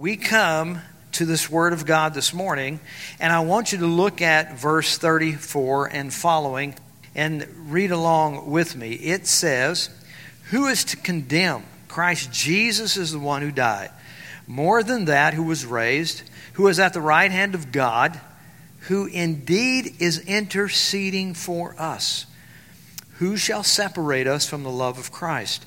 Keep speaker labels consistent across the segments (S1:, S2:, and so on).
S1: We come to this Word of God this morning, and I want you to look at verse 34 and following and read along with me. It says, Who is to condemn? Christ Jesus is the one who died. More than that, who was raised, who is at the right hand of God, who indeed is interceding for us. Who shall separate us from the love of Christ?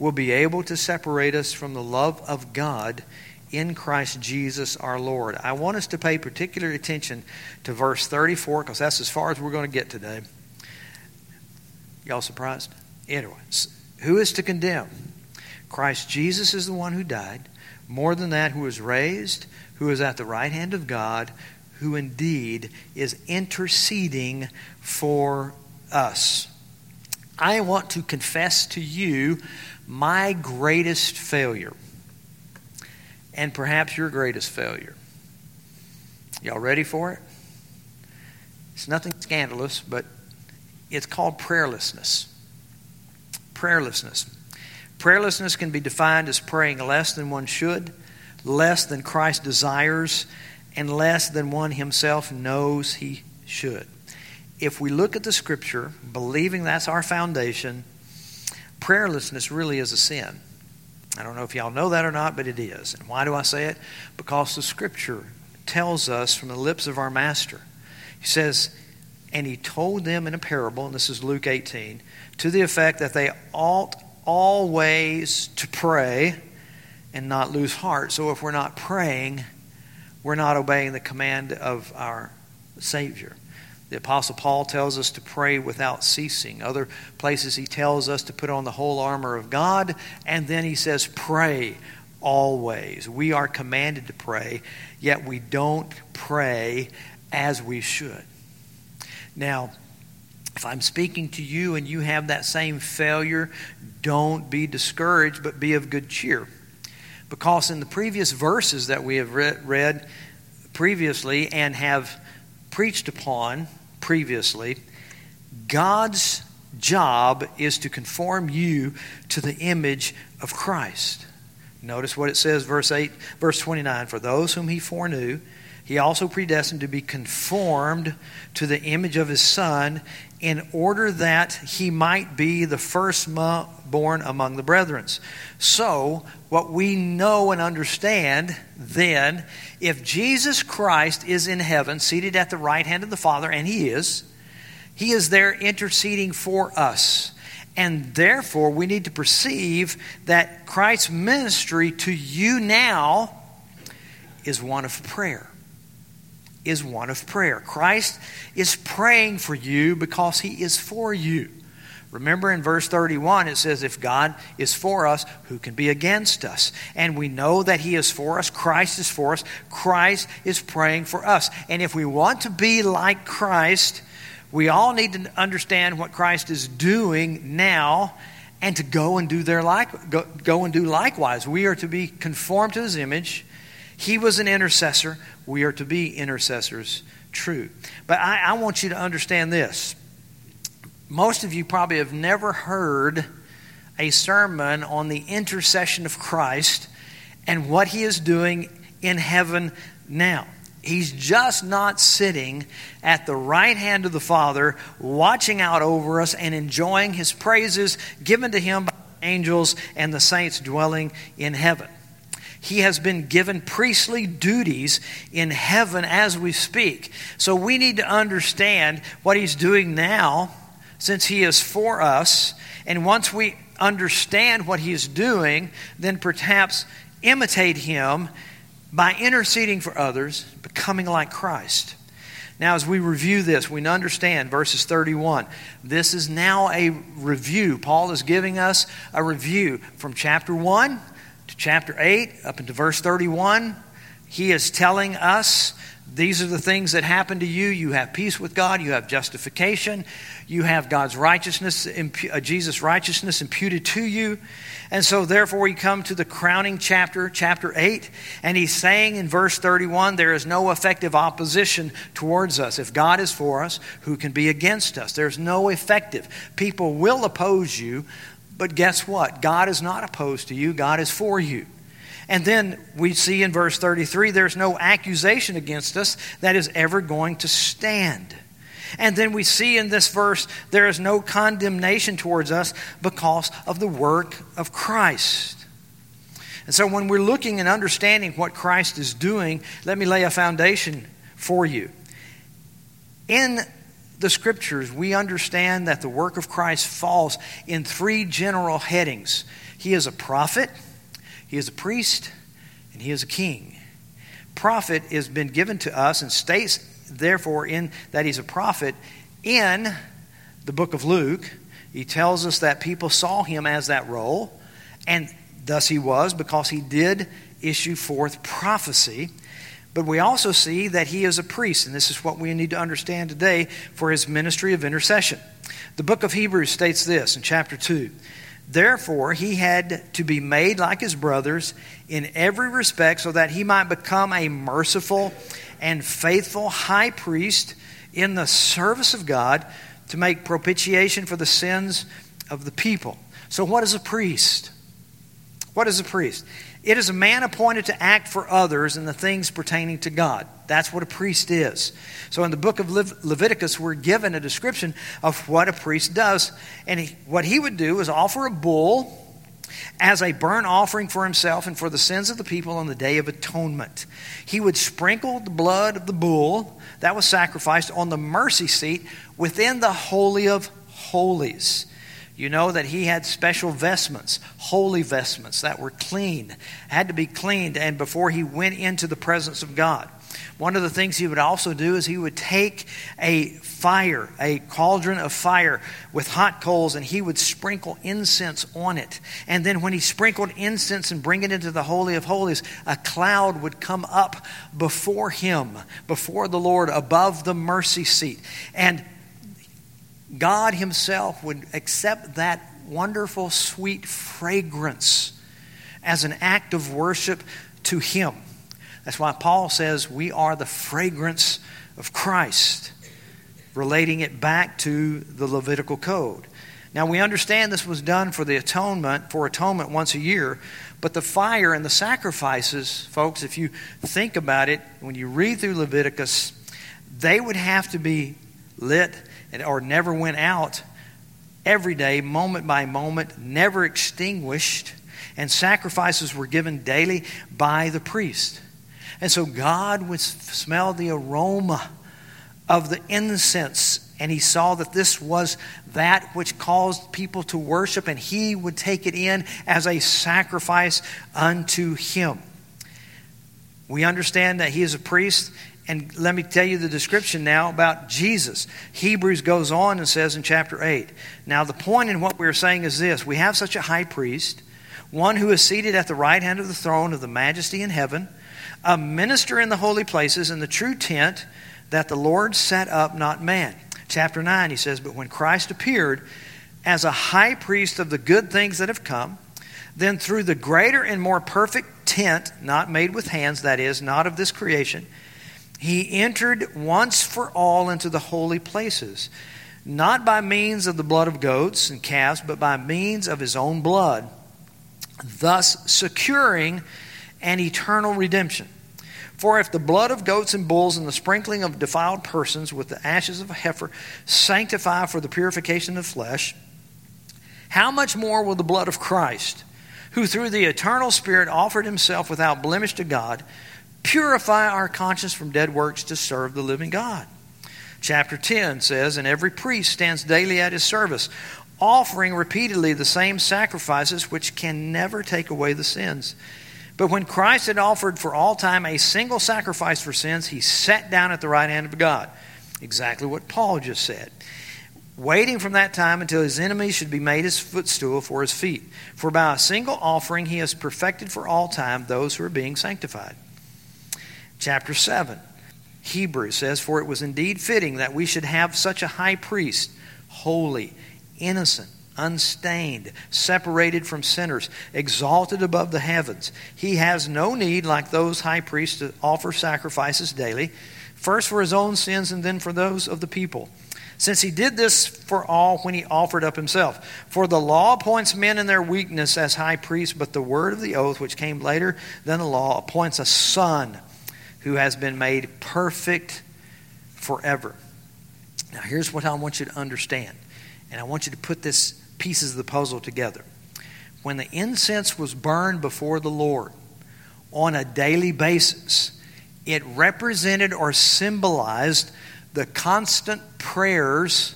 S1: will be able to separate us from the love of God in Christ Jesus our Lord. I want us to pay particular attention to verse 34 because that's as far as we're going to get today. Y'all surprised? Anyways, who is to condemn? Christ Jesus is the one who died. More than that, who was raised, who is at the right hand of God, who indeed is interceding for us. I want to confess to you my greatest failure, and perhaps your greatest failure. Y'all ready for it? It's nothing scandalous, but it's called prayerlessness. Prayerlessness. Prayerlessness can be defined as praying less than one should, less than Christ desires, and less than one himself knows he should. If we look at the scripture, believing that's our foundation, prayerlessness really is a sin. I don't know if y'all know that or not, but it is. And why do I say it? Because the scripture tells us from the lips of our master. He says, and he told them in a parable, and this is Luke 18, to the effect that they ought always to pray and not lose heart. So if we're not praying, we're not obeying the command of our Savior. The Apostle Paul tells us to pray without ceasing. Other places he tells us to put on the whole armor of God, and then he says, pray always. We are commanded to pray, yet we don't pray as we should. Now, if I'm speaking to you and you have that same failure, don't be discouraged, but be of good cheer. Because in the previous verses that we have read, previously and have preached upon, previously, God's job is to conform you to the image of Christ. Notice what it says, verse 8, verse 29. For those whom he foreknew, he also predestined to be conformed to the image of his Son, in order that he might be the firstborn among the brethren. So, what we know and understand then, if Jesus Christ is in heaven, seated at the right hand of the Father, and he is, he is there interceding for us. And therefore, we need to perceive that Christ's ministry to you now is one of prayer is one of prayer. Christ is praying for you because he is for you. Remember in verse 31, it says, If God is for us, who can be against us? And we know that He is for us. Christ is for us. Christ is praying for us. And if we want to be like Christ, we all need to understand what Christ is doing now and to go and do their like, go, go and do likewise. We are to be conformed to His image. He was an intercessor we are to be intercessors true. But I, I want you to understand this. Most of you probably have never heard a sermon on the intercession of Christ and what he is doing in heaven now. He's just not sitting at the right hand of the Father, watching out over us and enjoying his praises given to him by angels and the saints dwelling in heaven. He has been given priestly duties in heaven as we speak. So we need to understand what he's doing now since he is for us. And once we understand what he is doing, then perhaps imitate him by interceding for others, becoming like Christ. Now, as we review this, we understand verses 31. This is now a review. Paul is giving us a review from chapter 1 to chapter 8, up into verse 31, He is telling us these are the things that happen to you. You have peace with God, you have justification, you have God's righteousness, uh, Jesus' righteousness imputed to you. And so, therefore, we come to the crowning chapter, chapter 8, and he's saying in verse 31 there is no effective opposition towards us. If God is for us, who can be against us? There's no effective. People will oppose you, but guess what? God is not opposed to you, God is for you. And then we see in verse 33 there's no accusation against us that is ever going to stand. And then we see in this verse there is no condemnation towards us because of the work of Christ. And so when we're looking and understanding what Christ is doing, let me lay a foundation for you. In the scriptures, we understand that the work of Christ falls in three general headings He is a prophet. He is a priest and he is a king. Prophet has been given to us and states, therefore, in that he's a prophet in the book of Luke. He tells us that people saw him as that role, and thus he was because he did issue forth prophecy. But we also see that he is a priest, and this is what we need to understand today for his ministry of intercession. The book of Hebrews states this in chapter 2 Therefore, he had to be made like his brothers in every respect so that he might become a merciful and faithful high priest in the service of God to make propitiation for the sins of the people. So, what is a priest? What is a priest? It is a man appointed to act for others in the things pertaining to God. That's what a priest is. So in the book of Leviticus, we're given a description of what a priest does. And he, what he would do is offer a bull as a burnt offering for himself and for the sins of the people on the day of atonement. He would sprinkle the blood of the bull that was sacrificed on the mercy seat within the Holy of Holies you know that he had special vestments, holy vestments that were clean, had to be cleaned, and before he went into the presence of God. One of the things he would also do is he would take a fire, a cauldron of fire with hot coals, and he would sprinkle incense on it. And then when he sprinkled incense and bring it into the Holy of Holies, a cloud would come up before him, before the Lord, above the mercy seat. And God Himself would accept that wonderful, sweet fragrance as an act of worship to Him. That's why Paul says we are the fragrance of Christ, relating it back to the Levitical code. Now we understand this was done for the atonement, for atonement once a year, but the fire and the sacrifices, folks, if you think about it, when you read through Leviticus, they would have to be lit or never went out every day, moment by moment, never extinguished, and sacrifices were given daily by the priest. And so God would smell the aroma of the incense, and he saw that this was that which caused people to worship, and he would take it in as a sacrifice unto him. We understand that he is a priest and let me tell you the description now about Jesus. Hebrews goes on and says in chapter 8. Now, the point in what we're saying is this we have such a high priest, one who is seated at the right hand of the throne of the majesty in heaven, a minister in the holy places, in the true tent that the Lord set up, not man. Chapter 9, he says, But when Christ appeared as a high priest of the good things that have come, then through the greater and more perfect tent, not made with hands, that is, not of this creation, he entered once for all into the holy places, not by means of the blood of goats and calves, but by means of his own blood, thus securing an eternal redemption. For if the blood of goats and bulls and the sprinkling of defiled persons with the ashes of a heifer sanctify for the purification of flesh, how much more will the blood of Christ, who through the eternal Spirit offered himself without blemish to God, purify our conscience from dead works to serve the living God. Chapter 10 says, And every priest stands daily at his service, offering repeatedly the same sacrifices which can never take away the sins. But when Christ had offered for all time a single sacrifice for sins, he sat down at the right hand of God. Exactly what Paul just said. Waiting from that time until his enemies should be made his footstool for his feet. For by a single offering he has perfected for all time those who are being sanctified. chapter 7. Hebrews says, For it was indeed fitting that we should have such a high priest, holy, innocent, unstained, separated from sinners, exalted above the heavens. He has no need, like those high priests, to offer sacrifices daily, first for his own sins and then for those of the people. Since he did this for all when he offered up himself. For the law appoints men in their weakness as high priests, but the word of the oath, which came later than the law, appoints a son who has been made perfect forever. Now, here's what I want you to understand, and I want you to put this pieces of the puzzle together. When the incense was burned before the Lord on a daily basis, it represented or symbolized the constant prayers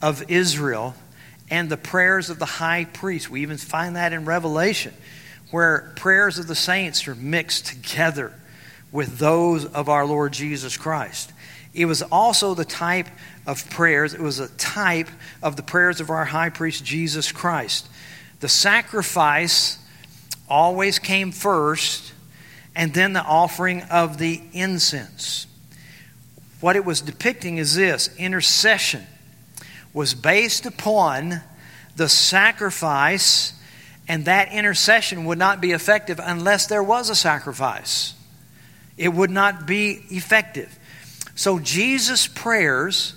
S1: of Israel and the prayers of the high priest. We even find that in Revelation, where prayers of the saints are mixed together with those of our Lord Jesus Christ. It was also the type of prayers, it was a type of the prayers of our high priest Jesus Christ. The sacrifice always came first, and then the offering of the incense. What it was depicting is this intercession was based upon the sacrifice, and that intercession would not be effective unless there was a sacrifice. It would not be effective. So Jesus' prayers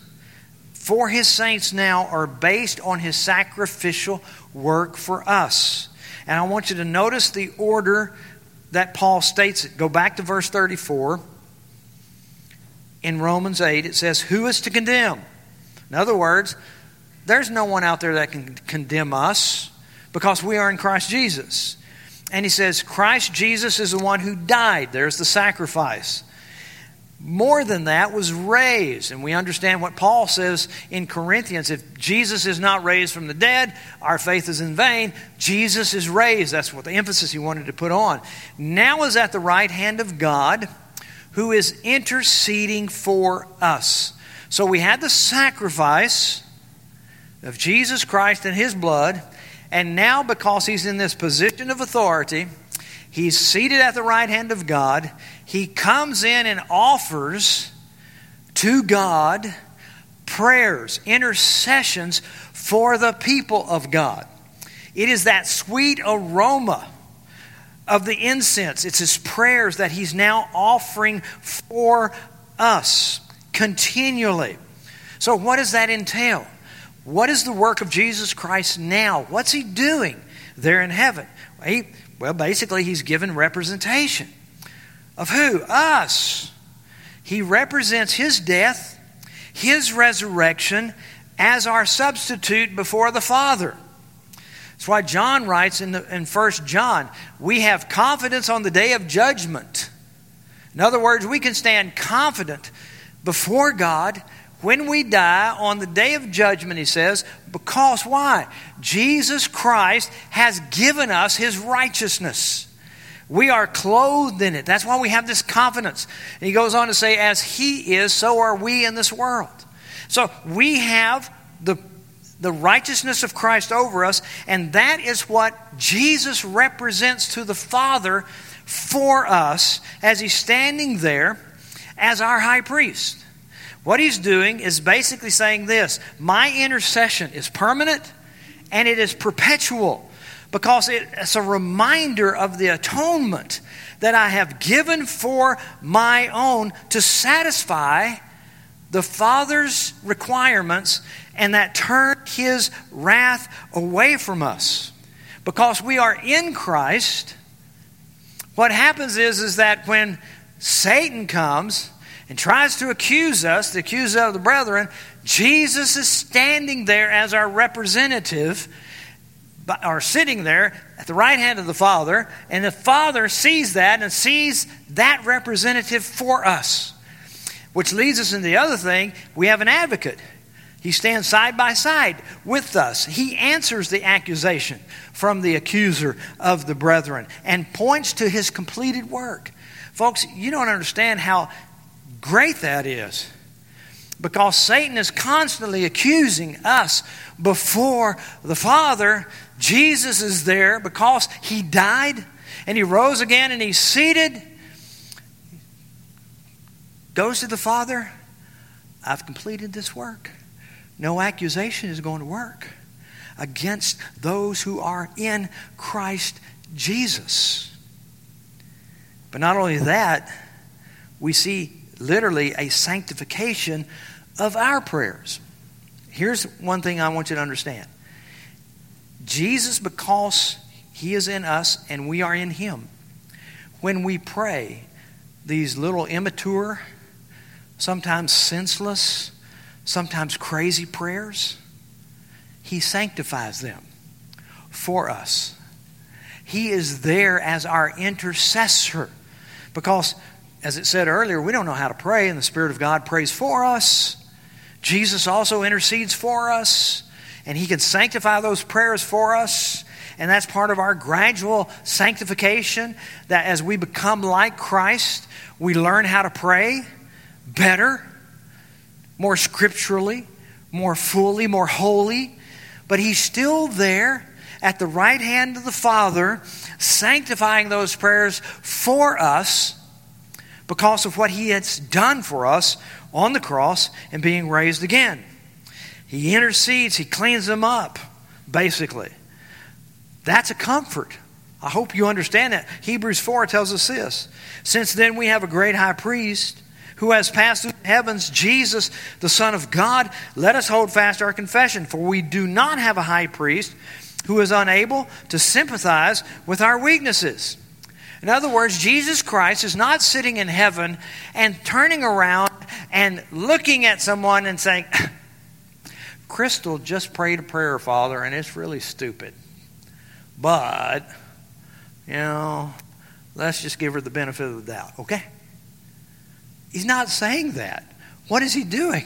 S1: for his saints now are based on his sacrificial work for us. And I want you to notice the order that Paul states it. Go back to verse 34. In Romans 8, it says, Who is to condemn? In other words, there's no one out there that can condemn us because we are in Christ Jesus. And he says, Christ Jesus is the one who died. There's the sacrifice more than that, was raised. And we understand what Paul says in Corinthians if Jesus is not raised from the dead, our faith is in vain. Jesus is raised. That's what the emphasis he wanted to put on. Now is at the right hand of God who is interceding for us. So we had the sacrifice of Jesus Christ and his blood. And now, because he's in this position of authority, he's seated at the right hand of God he comes in and offers to God prayers, intercessions for the people of God. It is that sweet aroma of the incense. It's his prayers that he's now offering for us continually. So, what does that entail? What is the work of Jesus Christ now? What's he doing there in heaven? He, well, basically, he's given representation. Of who? Us. He represents his death, his resurrection, as our substitute before the Father. That's why John writes in, the, in 1 John, we have confidence on the day of judgment. In other words, we can stand confident before God when we die on the day of judgment, he says, because why? Jesus Christ has given us his righteousness. We are clothed in it. That's why we have this confidence. And he goes on to say, as he is, so are we in this world. So we have the, the righteousness of Christ over us, and that is what Jesus represents to the Father for us as he's standing there as our high priest. What he's doing is basically saying this My intercession is permanent and it is perpetual because it's a reminder of the atonement that I have given for my own to satisfy the Father's requirements and that turn his wrath away from us. Because we are in Christ, what happens is, is that when Satan comes and tries to accuse us, the accuser of the brethren, Jesus is standing there as our representative are sitting there at the right hand of the Father, and the Father sees that and sees that representative for us. Which leads us into the other thing we have an advocate. He stands side by side with us. He answers the accusation from the accuser of the brethren and points to his completed work. Folks, you don't understand how great that is because Satan is constantly accusing us before the Father Jesus is there because he died and he rose again and he's seated goes to the Father, I've completed this work. No accusation is going to work against those who are in Christ Jesus. But not only that, we see literally a sanctification of our prayers. Here's one thing I want you to understand Jesus, because He is in us and we are in Him, when we pray these little immature, sometimes senseless, sometimes crazy prayers, He sanctifies them for us. He is there as our intercessor because, as it said earlier, we don't know how to pray, and the Spirit of God prays for us. Jesus also intercedes for us, and He can sanctify those prayers for us. And that's part of our gradual sanctification that as we become like Christ, we learn how to pray better more scripturally, more fully, more holy, but he's still there at the right hand of the Father, sanctifying those prayers for us because of what he has done for us on the cross and being raised again. He intercedes, he cleans them up, basically. That's a comfort. I hope you understand that. Hebrews 4 tells us this. Since then we have a great high priest who has passed through the heavens, Jesus, the Son of God, let us hold fast our confession. For we do not have a high priest who is unable to sympathize with our weaknesses. In other words, Jesus Christ is not sitting in heaven and turning around and looking at someone and saying, Crystal just prayed a prayer, Father, and it's really stupid. But, you know, let's just give her the benefit of the doubt, okay? He's not saying that. What is he doing?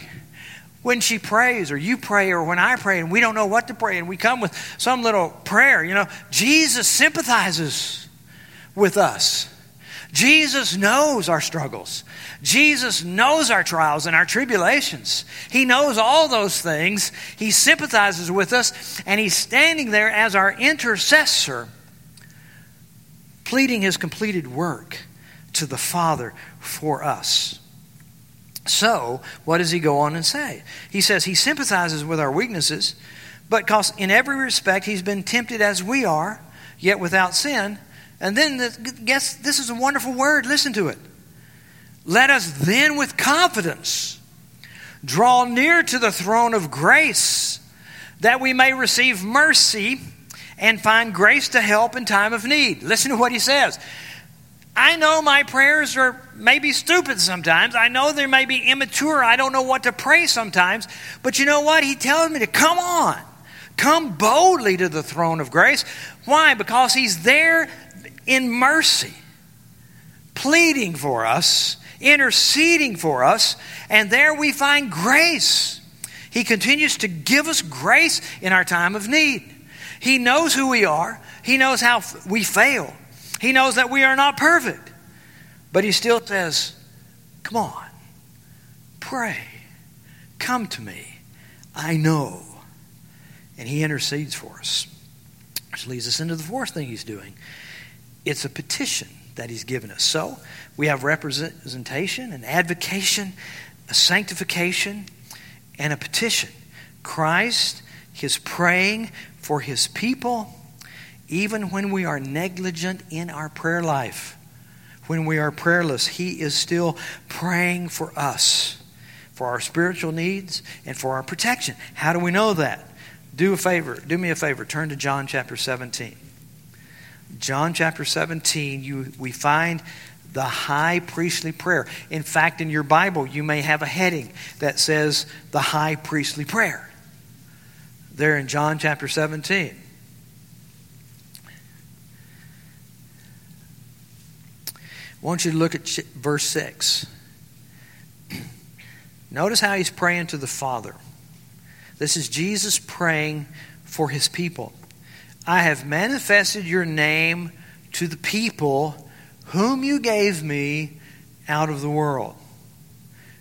S1: When she prays, or you pray, or when I pray, and we don't know what to pray, and we come with some little prayer, you know, Jesus sympathizes with us. Jesus knows our struggles. Jesus knows our trials and our tribulations. He knows all those things. He sympathizes with us, and He's standing there as our intercessor, pleading His completed work to the Father for us. So, what does he go on and say? He says he sympathizes with our weaknesses, but because in every respect he's been tempted as we are, yet without sin. And then, the, guess this is a wonderful word. Listen to it. Let us then with confidence draw near to the throne of grace that we may receive mercy and find grace to help in time of need. Listen to what he says. I know my prayers are maybe stupid sometimes. I know they may be immature. I don't know what to pray sometimes. But you know what? He tells me to come on. Come boldly to the throne of grace. Why? Because He's there in mercy, pleading for us, interceding for us, and there we find grace. He continues to give us grace in our time of need. He knows who we are, He knows how we fail. He knows that we are not perfect. But he still says, Come on, pray, come to me. I know. And he intercedes for us. Which leads us into the fourth thing he's doing it's a petition that he's given us. So we have representation, an advocation, a sanctification, and a petition. Christ is praying for his people even when we are negligent in our prayer life, when we are prayerless, He is still praying for us, for our spiritual needs, and for our protection. How do we know that? Do a favor, do me a favor, turn to John chapter 17. John chapter 17, you, we find the high priestly prayer. In fact, in your Bible, you may have a heading that says the high priestly prayer. There in John chapter 17. I want you to look at verse 6. Notice how he's praying to the Father. This is Jesus praying for his people. I have manifested your name to the people whom you gave me out of the world.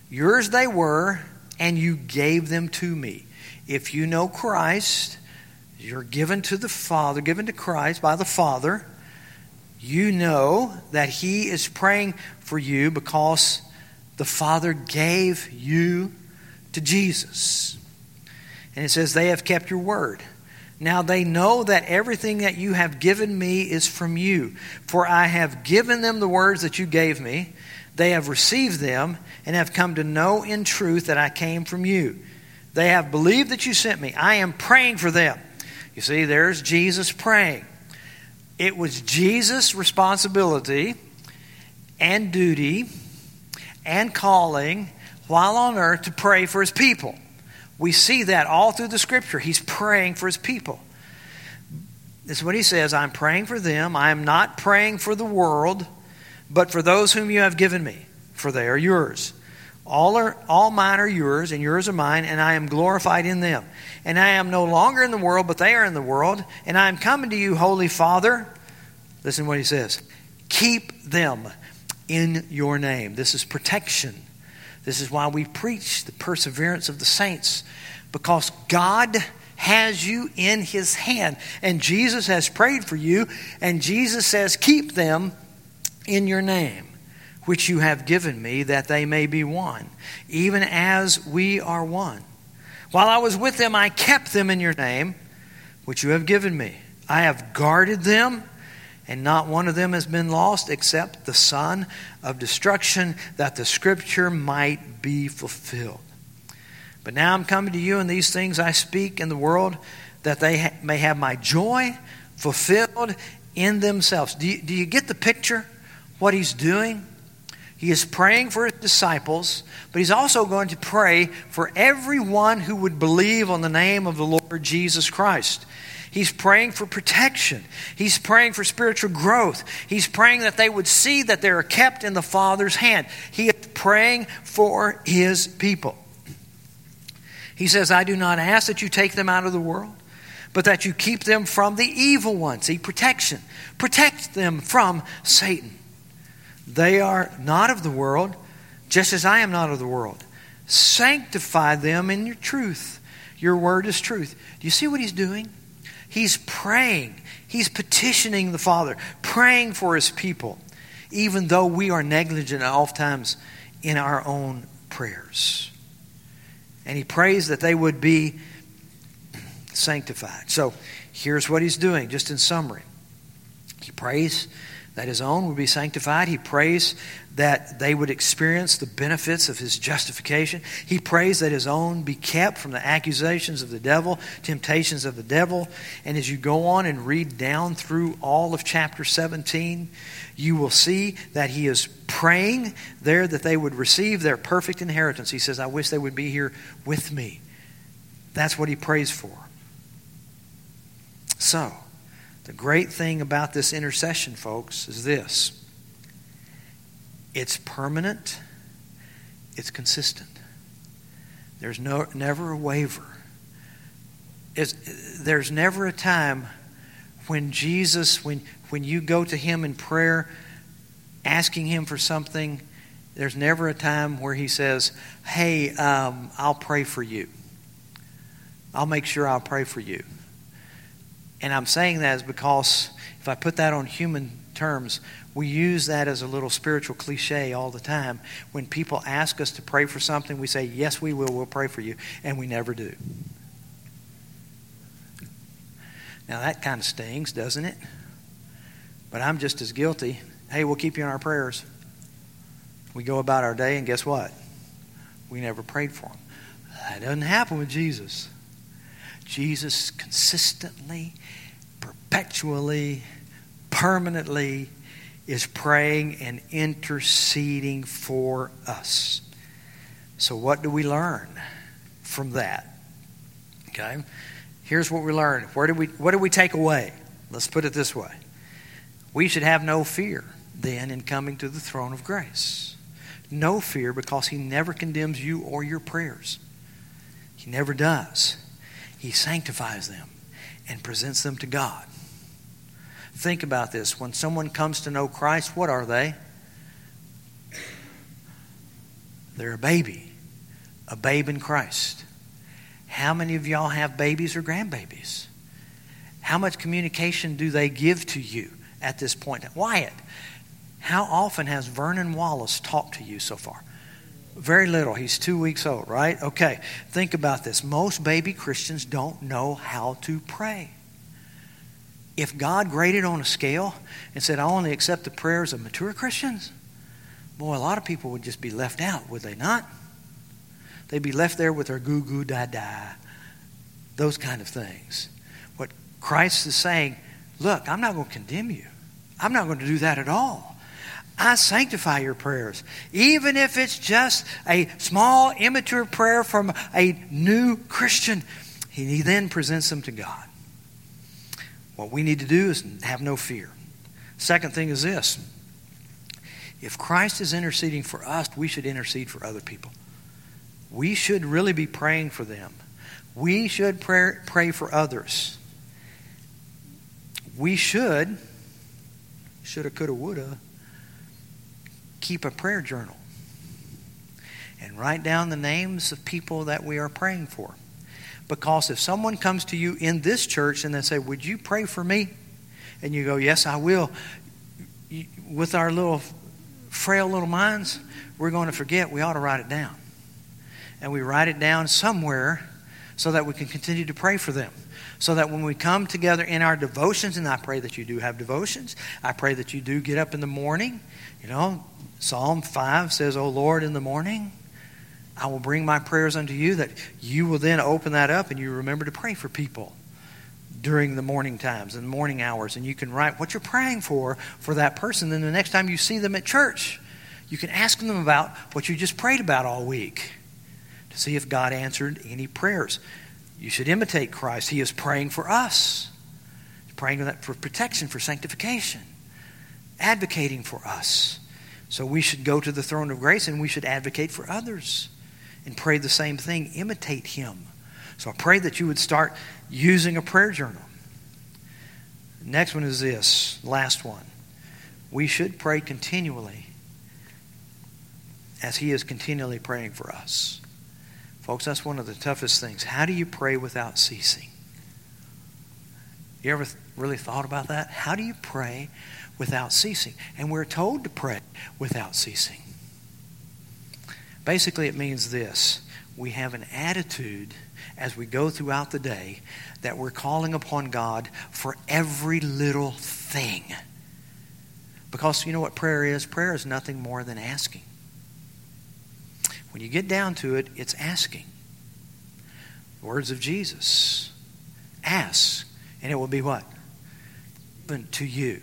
S1: Yours they were, and you gave them to me. If you know Christ, you're given to the Father, given to Christ by the Father you know that He is praying for you because the the Father gave you to Jesus. And it says, They have kept your word. Now they know that everything that you have given me is from you. For I have given them the words that you gave me. They have received them and have come to know in truth that I came from you. They have believed that you sent me. I am praying for them. You see, there's Jesus praying. It was Jesus' responsibility and duty and calling while on earth to pray for his people. We see that all through the scripture. He's praying for his people. This is what he says I'm praying for them. I am not praying for the world, but for those whom you have given me, for they are yours. All, are, all mine are yours, and yours are mine, and I am glorified in them. And I am no longer in the world, but they are in the world. And I am coming to you, Holy Father. Listen to what he says Keep them in your name. This is protection. This is why we preach the perseverance of the saints, because God has you in his hand. And Jesus has prayed for you, and Jesus says, Keep them in your name, which you have given me, that they may be one, even as we are one. While I was with them, I kept them in your name, which you have given me. I have guarded them and not one of them has been lost except the son of destruction, that the scripture might be fulfilled. But now I'm coming to you, and these things I speak in the world, that they ha- may have my joy fulfilled in themselves. Do you, do you get the picture? What he's doing? He is praying for his disciples, but he's also going to pray for everyone who would believe on the name of the Lord Jesus Christ. He's praying for protection. He's praying for spiritual growth. He's praying that they would see that they are kept in the Father's hand. He is praying for his people. He says, I do not ask that you take them out of the world, but that you keep them from the evil one. See, protection. Protect them from Satan. They are not of the world, just as I am not of the world. Sanctify them in your truth. Your word is truth. Do you see what he's doing? He's praying. He's petitioning the Father, praying for his people, even though we are negligent oftentimes in our own prayers. And he prays that they would be sanctified. So here's what he's doing, just in summary. He prays that his own would be sanctified. He prays that they would experience the benefits of his justification. He prays that his own be kept from the accusations of the devil, temptations of the devil. And as you go on and read down through all of chapter 17, you will see that he is praying there that they would receive their perfect inheritance. He says, I wish they would be here with me. That's what he prays for. So, the great thing about this intercession, folks, is this it's permanent, it's consistent. There's no, never a waver. It's, there's never a time when Jesus, when, when you go to Him in prayer, asking Him for something, there's never a time where He says, Hey, um, I'll pray for you. I'll make sure I'll pray for you. And I'm saying that is because if I put that on human terms, we use that as a little spiritual cliche all the time. When people ask us to pray for something, we say, Yes, we will, we'll pray for you. And we never do. Now, that kind of stings, doesn't it? But I'm just as guilty. Hey, we'll keep you in our prayers. We go about our day, and guess what? We never prayed for them. That doesn't happen with Jesus. Jesus consistently, perpetually, permanently is praying and interceding for us. So, what do we learn from that? Okay, here's what we learn. Where do we, what do we take away? Let's put it this way we should have no fear then in coming to the throne of grace. No fear because He never condemns you or your prayers. He never does. He sanctifies them and presents them to God. Think about this. When someone comes to know Christ, what are they? They're a baby, a babe in Christ. How many of y'all have babies or grandbabies? How much communication do they give to you at this point? Wyatt, how often has Vernon Wallace talked to you so far? Very little. He's two weeks old, right? Okay. Think about this. Most baby Christians don't know how to pray. If God graded on a scale and said, I only accept the prayers of mature Christians, boy, a lot of people would just be left out, would they not? They'd be left there with their goo goo da da, those kind of things. What Christ is saying, look, I'm not going to condemn you. I'm not going to do that at all. I sanctify your prayers. Even if it's just a small, immature prayer from a new Christian, he then presents them to God. What we need to do is have no fear. Second thing is this if Christ is interceding for us, we should intercede for other people. We should really be praying for them. We should pray, pray for others. We should, shoulda, coulda, woulda, keep a prayer journal and write down the names of people that we are praying for. Because if someone comes to you in this church and they say, Would you pray for me? And you go, Yes, I will. With our little frail little minds, we're going to forget. We ought to write it down. And we write it down somewhere so that we can continue to pray for them. So that when we come together in our devotions, and I pray that you do have devotions, I pray that you do get up in the morning, you know, Psalm 5 says, O Lord, in the morning, I will bring my prayers unto you, that you will then open that up and you remember to pray for people during the morning times and morning hours. And you can write what you're praying for for that person. Then the next time you see them at church, you can ask them about what you just prayed about all week to see if God answered any prayers. You should imitate Christ. He is praying for us, He's praying for protection, for sanctification, advocating for us. So we should go to the throne of grace and we should advocate for others and pray the same thing, imitate Him. So I pray that you would start using a prayer journal. Next one is this, last one. We should pray continually as He is continually praying for us. Folks, that's one of the toughest things. How do you pray without ceasing? You ever really thought about that? How do you pray without ceasing. And we're told to pray without ceasing. Basically, it means this we have an attitude as we go throughout the day that we're calling upon God for every little thing. Because you know what prayer is? Prayer is nothing more than asking. When you get down to it, it's asking. words of Jesus ask, and it will be what? To you.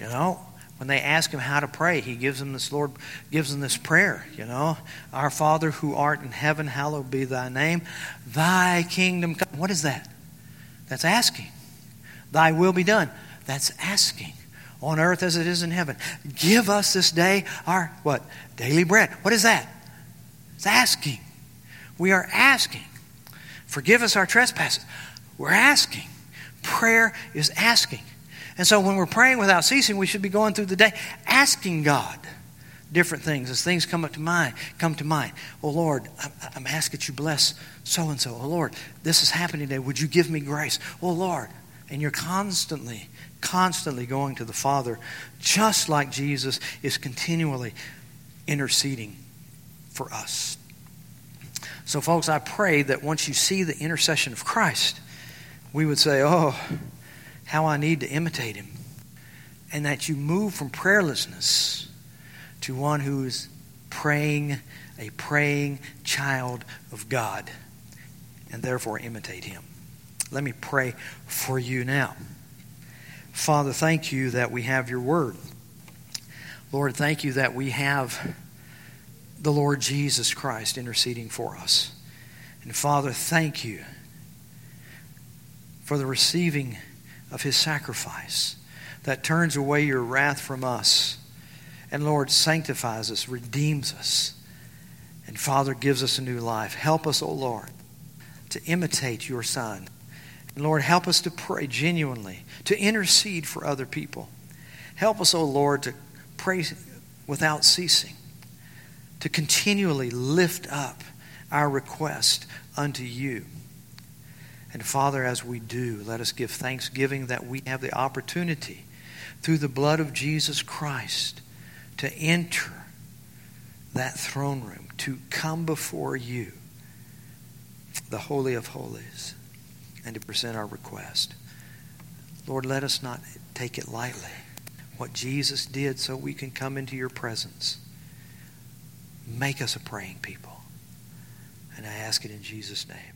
S1: You know, when they ask him how to pray, he gives them this Lord gives them this prayer, you know. Our Father who art in heaven, hallowed be thy name. Thy kingdom come. What is that? That's asking. Thy will be done. That's asking. On earth as it is in heaven. Give us this day our what? Daily bread. What is that? It's asking. We are asking. Forgive us our trespasses. We're asking. Prayer is asking. And so when we're praying without ceasing, we should be going through the day asking God different things as things come up to mind, come to mind. Oh Lord, I'm asking that you bless so and so. Oh Lord, this is happening today. Would you give me grace? Oh Lord. And you're constantly, constantly going to the Father, just like Jesus is continually interceding for us. So, folks, I pray that once you see the intercession of Christ, we would say, Oh, how I need to imitate him. And that you move from prayerlessness to one who is praying, a praying child of God, and therefore imitate him. Let me pray for you now. Father, thank you that we have your word. Lord, thank you that we have the Lord Jesus Christ interceding for us. And Father, thank you for the receiving of his sacrifice that turns away your wrath from us. And Lord, sanctifies us, redeems us. And Father, gives us a new life. Help us, O oh Lord, to imitate your Son. And Lord, help us to pray genuinely, to intercede for other people. Help us, O oh Lord, to pray without ceasing, to continually lift up our request unto you. And Father, as we do, let us give thanksgiving that we have the opportunity through the blood of Jesus Christ to enter that throne room, to come before you, the Holy of Holies, and to present our request. Lord, let us not take it lightly. What Jesus did so we can come into your presence. Make us a praying people. And I ask it in Jesus' name.